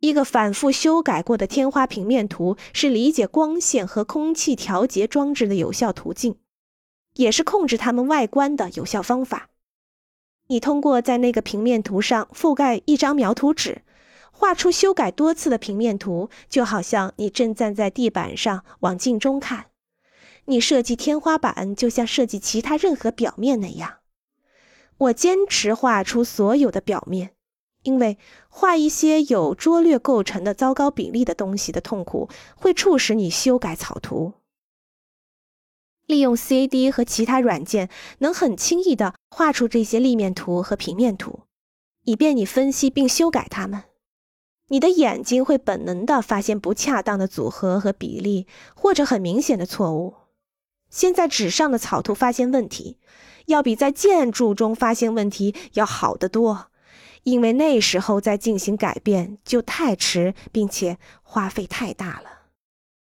一个反复修改过的天花平面图是理解光线和空气调节装置的有效途径，也是控制它们外观的有效方法。你通过在那个平面图上覆盖一张描图纸，画出修改多次的平面图，就好像你正站在地板上往镜中看。你设计天花板，就像设计其他任何表面那样。我坚持画出所有的表面。因为画一些有拙劣构成的糟糕比例的东西的痛苦，会促使你修改草图。利用 CAD 和其他软件，能很轻易地画出这些立面图和平面图，以便你分析并修改它们。你的眼睛会本能地发现不恰当的组合和比例，或者很明显的错误。先在纸上的草图发现问题，要比在建筑中发现问题要好得多。因为那时候再进行改变就太迟，并且花费太大了。